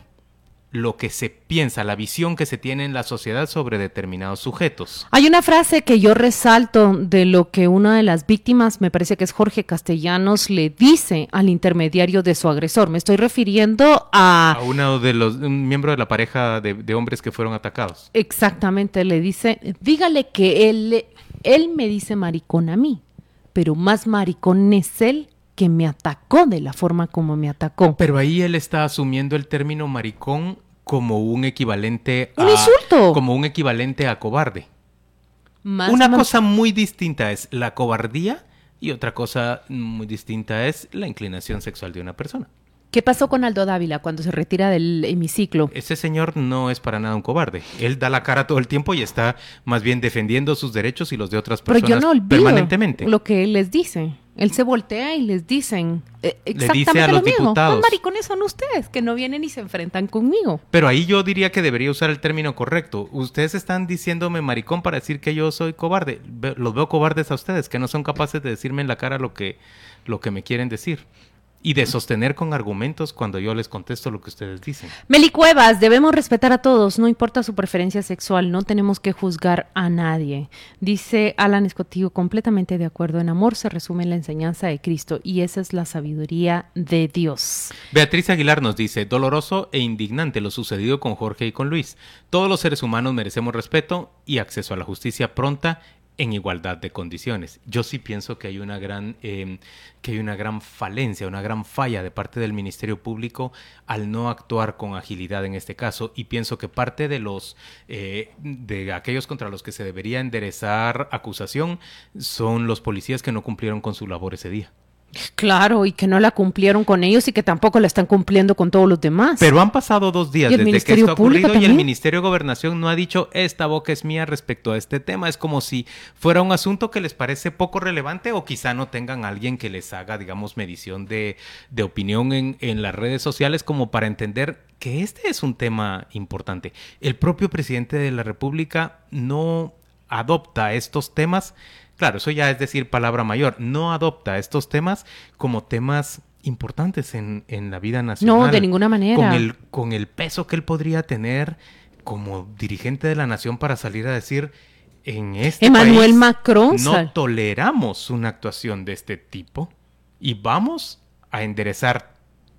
lo que se piensa, la visión que se tiene en la sociedad sobre determinados sujetos. Hay una frase que yo resalto de lo que una de las víctimas, me parece que es Jorge Castellanos, le dice al intermediario de su agresor. Me estoy refiriendo a... A uno de los, un miembro de la pareja de, de hombres que fueron atacados. Exactamente, le dice, dígale que él, él me dice maricón a mí, pero más maricón es él que me atacó de la forma como me atacó. Pero ahí él está asumiendo el término maricón como un equivalente a... Un insulto. Como un equivalente a cobarde. Más Una cosa muy distinta es la cobardía y otra cosa muy distinta es la inclinación sexual de una persona. ¿Qué pasó con Aldo Dávila cuando se retira del hemiciclo? Ese señor no es para nada un cobarde. Él da la cara todo el tiempo y está más bien defendiendo sus derechos y los de otras Pero personas yo no olvido permanentemente. lo que él les dice. Él se voltea y les dicen eh, dice exactamente a lo los mismo. diputados. ¿Cuán maricones son ustedes que no vienen y se enfrentan conmigo? Pero ahí yo diría que debería usar el término correcto. Ustedes están diciéndome maricón para decir que yo soy cobarde. Los veo cobardes a ustedes, que no son capaces de decirme en la cara lo que, lo que me quieren decir. Y de sostener con argumentos cuando yo les contesto lo que ustedes dicen. Meli Cuevas, debemos respetar a todos, no importa su preferencia sexual, no tenemos que juzgar a nadie. Dice Alan Escotillo, completamente de acuerdo. En amor se resume la enseñanza de Cristo y esa es la sabiduría de Dios. Beatriz Aguilar nos dice, doloroso e indignante lo sucedido con Jorge y con Luis. Todos los seres humanos merecemos respeto y acceso a la justicia pronta en igualdad de condiciones. Yo sí pienso que hay una gran eh, que hay una gran falencia, una gran falla de parte del Ministerio Público al no actuar con agilidad en este caso y pienso que parte de los eh, de aquellos contra los que se debería enderezar acusación son los policías que no cumplieron con su labor ese día. Claro, y que no la cumplieron con ellos y que tampoco la están cumpliendo con todos los demás. Pero han pasado dos días desde que esto ha ocurrido y el. Ministerio de Gobernación no ha dicho esta boca es mía respecto a este tema. Es como si fuera un asunto que les parece poco relevante o quizá no tengan a alguien que les haga, digamos, medición de, de opinión en, en las redes sociales como para entender que este es un tema importante. El propio presidente de la República no adopta estos temas, claro, eso ya es decir palabra mayor, no adopta estos temas como temas importantes en, en la vida nacional. No, de ninguna manera. Con el, con el peso que él podría tener como dirigente de la nación para salir a decir en este Emmanuel país Macron no sal- toleramos una actuación de este tipo y vamos a enderezar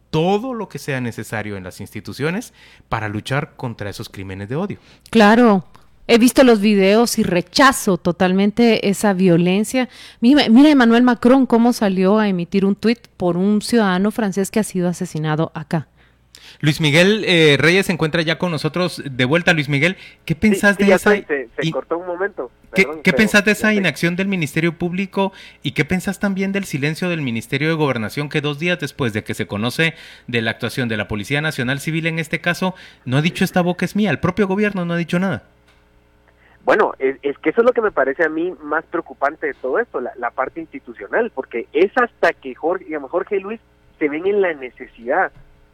todo lo que sea necesario en las instituciones para luchar contra esos crímenes de odio. Claro, he visto los videos y rechazo totalmente esa violencia. Mira, mira Emmanuel Macron cómo salió a emitir un tuit por un ciudadano francés que ha sido asesinado acá. Luis Miguel eh, Reyes se encuentra ya con nosotros de vuelta. Luis Miguel, ¿qué pensás Sí, de ya esa? estoy, se, se y- cortó un momento. ¿Qué, perdón, qué pero pensás de esa estoy. inacción del Ministerio Público y qué pensás también del silencio del Ministerio de Gobernación que dos días después de que se conoce de la actuación de la Policía Nacional Civil en este caso, no ha dicho esta boca es mía, el propio gobierno no ha dicho nada? Bueno, es, es que eso es lo que me parece a mí más preocupante de todo esto, la, parte institucional, porque es hasta que Jorge, digamos, Jorge y Luis se ven en la necesidad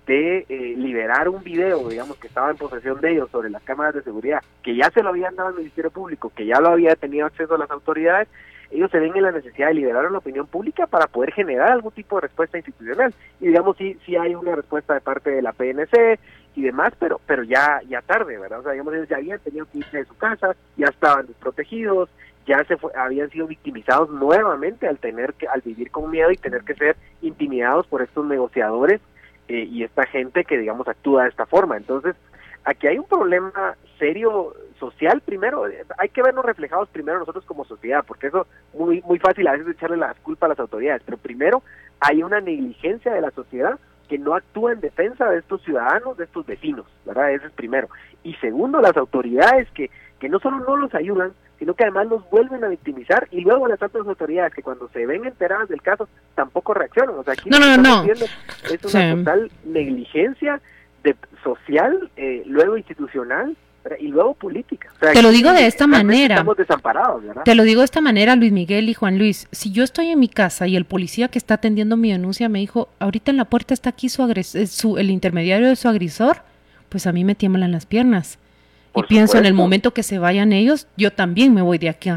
de eh, liberar un video, digamos, que estaba en posesión de ellos sobre las cámaras de seguridad, que ya se lo habían dado al Ministerio Público, que ya lo había tenido acceso a las autoridades, ellos se ven en la necesidad de liberar a la opinión pública para poder generar algún tipo de respuesta institucional. Y digamos, sí, sí hay una respuesta de parte de la PNC y demás, pero pero ya ya tarde, ¿verdad? O sea, digamos, ellos ya habían tenido que irse de su casa, ya estaban desprotegidos, ya se fue- habían sido victimizados nuevamente al tener que al vivir con miedo y tener que ser intimidados por estos negociadores eh, y esta gente que digamos actúa de esta forma. Entonces, aquí hay un problema serio social primero, eh, hay que vernos reflejados primero nosotros como sociedad, porque eso muy muy fácil a veces echarle la culpa a las autoridades, pero primero hay una negligencia de la sociedad que no actúa en defensa de estos ciudadanos, de estos vecinos, ¿verdad? Ese es primero. Y segundo, las autoridades que, que no solo no los ayudan, sino que además los vuelven a victimizar y luego las otras autoridades que cuando se ven enteradas del caso tampoco reaccionan. O sea, aquí No, no, no, es una Sí. total negligencia social, eh, luego institucional y luego política. Te lo digo de esta manera. Estamos desamparados, ¿verdad? Te lo digo de esta manera, Luis Miguel y Juan Luis. Si yo estoy en mi casa y el policía que está atendiendo mi denuncia me dijo, ahorita en la puerta está aquí su, eh, su el intermediario de su agresor, pues a mí me tiemblan las piernas. y pienso en el momento que se vayan ellos, yo también me voy de aquí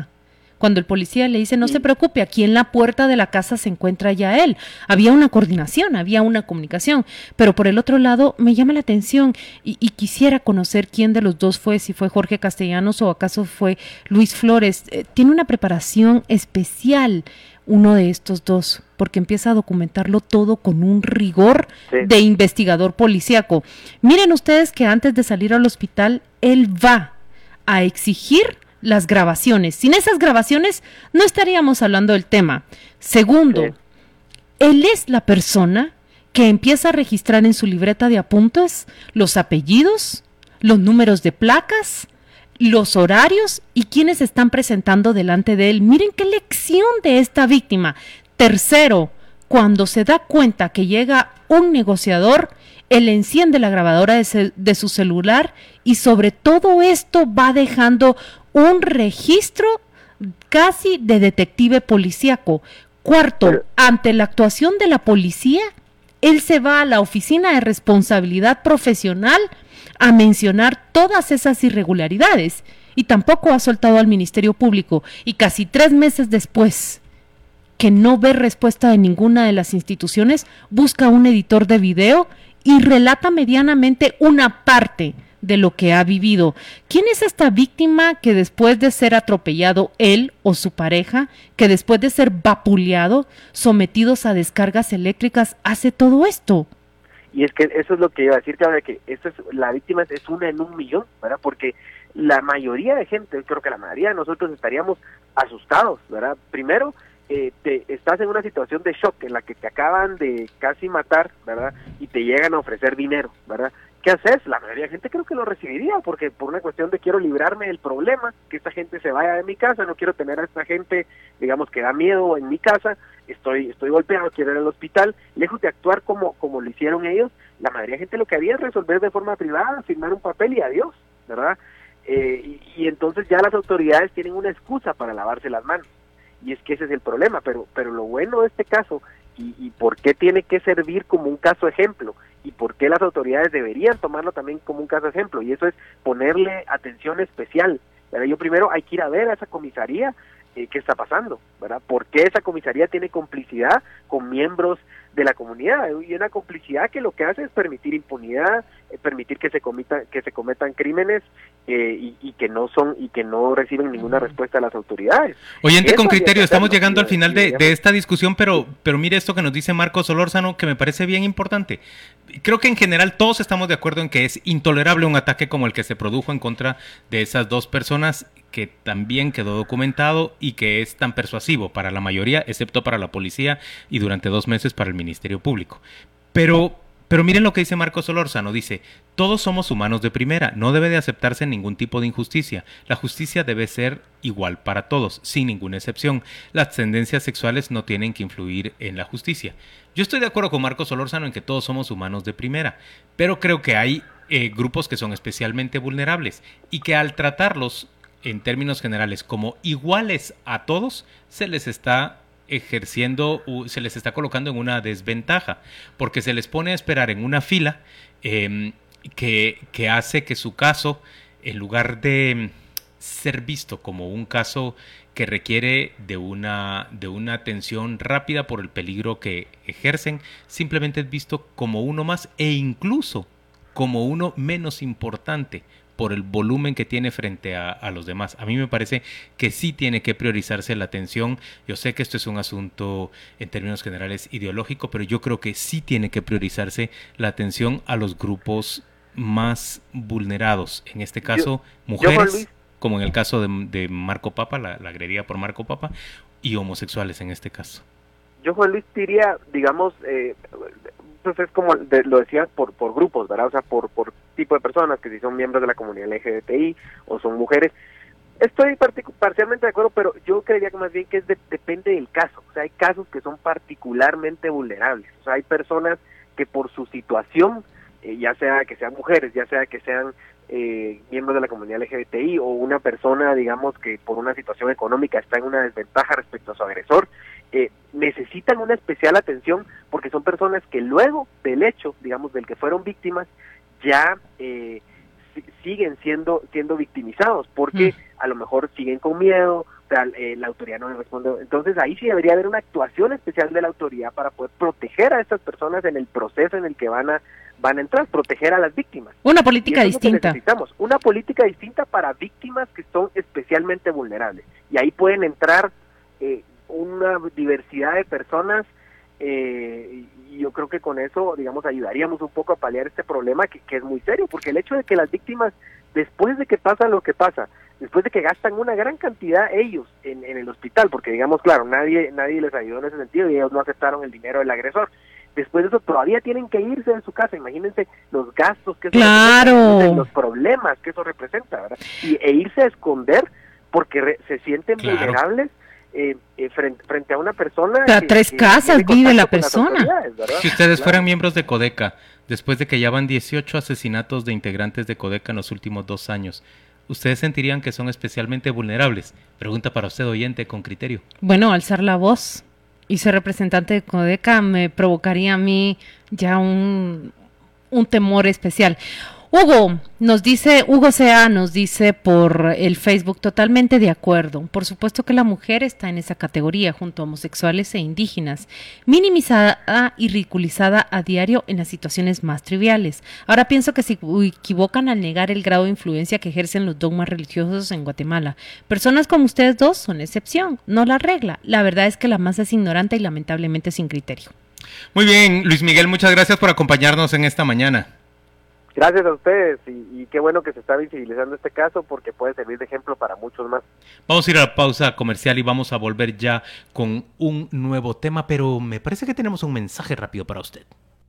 cuando el policía le dice, no se preocupe, aquí en la puerta de la casa se encuentra ya él. Había una coordinación, había una comunicación, pero por el otro lado me llama la atención y, quisiera conocer quién de los dos fue, si fue Jorge Castellanos o acaso fue Luis Flores. Eh, tiene una preparación especial uno de estos dos, porque empieza a documentarlo todo con un rigor de investigador policíaco. Miren ustedes que antes de salir al hospital, él va a exigir las grabaciones. Sin esas grabaciones no estaríamos hablando del tema. Segundo, él es la persona que empieza a registrar en su libreta de apuntes los apellidos, los números de placas, los horarios y quienes están presentando delante de él. Miren qué lección de esta víctima. Tercero, cuando se da cuenta que llega un negociador, él enciende la grabadora de, de, su celular y sobre todo esto va dejando un registro casi de detective policíaco. Cuarto, ante la actuación de la policía, él se va a la oficina de responsabilidad profesional a mencionar todas esas irregularidades y tampoco ha soltado al Ministerio Público y casi tres meses después que no ve respuesta de ninguna de las instituciones, busca un editor de video y relata medianamente una parte de lo que ha vivido. ¿Quién es esta víctima que después de ser atropellado él o su pareja, que después de ser vapuleado, sometidos a descargas eléctricas, hace todo esto? Y es que eso es lo que iba a decir, que, que esto es, la víctima es una en un millón, ¿verdad? Porque la mayoría de gente, creo que la mayoría de nosotros estaríamos asustados, ¿verdad? Primero, eh, te, estás en una situación de shock en la que te acaban de casi matar, ¿verdad? Y te llegan a ofrecer dinero, ¿verdad? ¿Qué haces? La mayoría de gente creo que lo recibiría, porque por una cuestión de quiero librarme del problema, que esta gente se vaya de mi casa, no quiero tener a esta gente, digamos, que da miedo en mi casa, estoy estoy golpeado, quiero ir al hospital, lejos de actuar como, como lo hicieron ellos, la mayoría de gente lo que haría es resolver de forma privada, firmar un papel y adiós, ¿verdad? Eh, y, y entonces ya las autoridades tienen una excusa para lavarse las manos, y es que ese es el problema, pero, pero lo bueno de este caso y, y por qué tiene que servir como un caso ejemplo y por qué las autoridades deberían tomarlo también como un caso ejemplo y eso es ponerle atención especial. pero Yo primero hay que ir a ver a esa comisaría eh, qué está pasando, ¿verdad? ¿Por qué esa comisaría tiene complicidad con miembros de la comunidad y una complicidad que lo que hace es permitir impunidad, eh, permitir que se cometan que se cometan crímenes eh, y, que no son y que no reciben ninguna respuesta de las autoridades. Oyente con criterio, estamos llegando al final de, esta discusión, pero pero mire esto que nos dice Marcos Solórzano que me parece bien importante. Creo que en general todos estamos de acuerdo en que es intolerable un ataque como el que se produjo en contra de esas dos personas que también quedó documentado y que es tan persuasivo para la mayoría, excepto para la policía y durante dos meses para el Ministerio Público. Pero, pero miren lo que dice Marcos Solórzano, dice, todos somos humanos de primera, no debe de aceptarse ningún tipo de injusticia. La justicia debe ser igual para todos, sin ninguna excepción. Las tendencias sexuales no tienen que influir en la justicia. Yo estoy de acuerdo con Marcos Solórzano en que todos somos humanos de primera, pero creo que hay eh, grupos que son especialmente vulnerables y que al tratarlos en términos generales como iguales a todos, se les está ejerciendo, se les está colocando en una desventaja, porque se les pone a esperar en una fila em, que, que hace que su caso, en lugar de ser visto como un caso que requiere de una, de una atención rápida por el peligro que ejercen, simplemente es visto como uno más e incluso como uno menos importante por el volumen que tiene frente a, los demás. A mí me parece que sí tiene que priorizarse la atención. Yo sé que esto es un asunto en términos generales ideológico, pero yo creo que sí tiene que priorizarse la atención a los grupos más vulnerados. En este caso, mujeres, como en el caso de, Marco Papa, la, la agredida por Marco Papa, y homosexuales en este caso. Yo, Juan Luis, diría, digamos, eh, entonces es como lo decía por, por grupos, ¿verdad? O sea, por, por tipo de personas, que si son miembros de la comunidad LGBTI o son mujeres. Estoy parcialmente de acuerdo, pero yo creería que más bien que es depende del caso. O sea, hay casos que son particularmente vulnerables. O sea, hay personas que por su situación eh, ya sea que sean mujeres, ya sea que sean eh, miembros de la comunidad LGBTI o una persona, digamos, que por una situación económica está en una desventaja respecto a su agresor, eh, necesitan una especial atención porque son personas que luego del hecho, digamos, del que fueron víctimas, ya eh, siguen siendo siendo victimizados porque mm. a lo mejor siguen con miedo, eh, la autoridad no le responde. Entonces ahí sí debería haber una actuación especial de la autoridad para poder proteger a estas personas en el proceso en el que van a van a entrar, proteger a las víctimas. Una política distinta. necesitamos una política distinta para víctimas que son especialmente vulnerables. Y ahí pueden entrar eh, una diversidad de personas eh, y yo creo que con eso, digamos, ayudaríamos un poco a paliar este problema que, que es muy serio, porque el hecho de que las víctimas, después de que pasa lo que pasa, después de que gastan una gran cantidad ellos en, en el hospital, porque digamos, claro, nadie, nadie les ayudó en ese sentido y ellos no aceptaron el dinero del agresor, después de eso todavía tienen que irse de su casa. Imagínense los gastos que eso claro. los problemas que eso representa, ¿verdad? Y, e irse a esconder porque se sienten vulnerables. Eh, eh, frente, frente, a una persona. A tres casas vive la persona. Si ustedes fueran miembros de Codeca, después de que ya van 18 asesinatos de integrantes de Codeca en los últimos dos años, ¿ustedes sentirían que son especialmente vulnerables? Pregunta para usted, oyente, con criterio. Bueno, alzar la voz y ser representante de Codeca me provocaría a mí ya un, un temor especial. Hugo nos dice, Hugo Sea nos dice por el Facebook totalmente de acuerdo. Por supuesto que la mujer está en esa categoría junto a homosexuales e indígenas, minimizada y ridiculizada a diario en las situaciones más triviales. Ahora pienso que se equivocan al negar el grado de influencia que ejercen los dogmas religiosos en Guatemala. Personas como ustedes dos son excepción, no la regla. La verdad es que la masa es ignorante y lamentablemente sin criterio. Muy bien, Luis Miguel, muchas gracias por acompañarnos en esta mañana. Gracias a ustedes y, qué bueno que se está visibilizando este caso porque puede servir de ejemplo para muchos más. Vamos a ir a la pausa comercial y vamos a volver ya con un nuevo tema, pero me parece que tenemos un mensaje rápido para usted.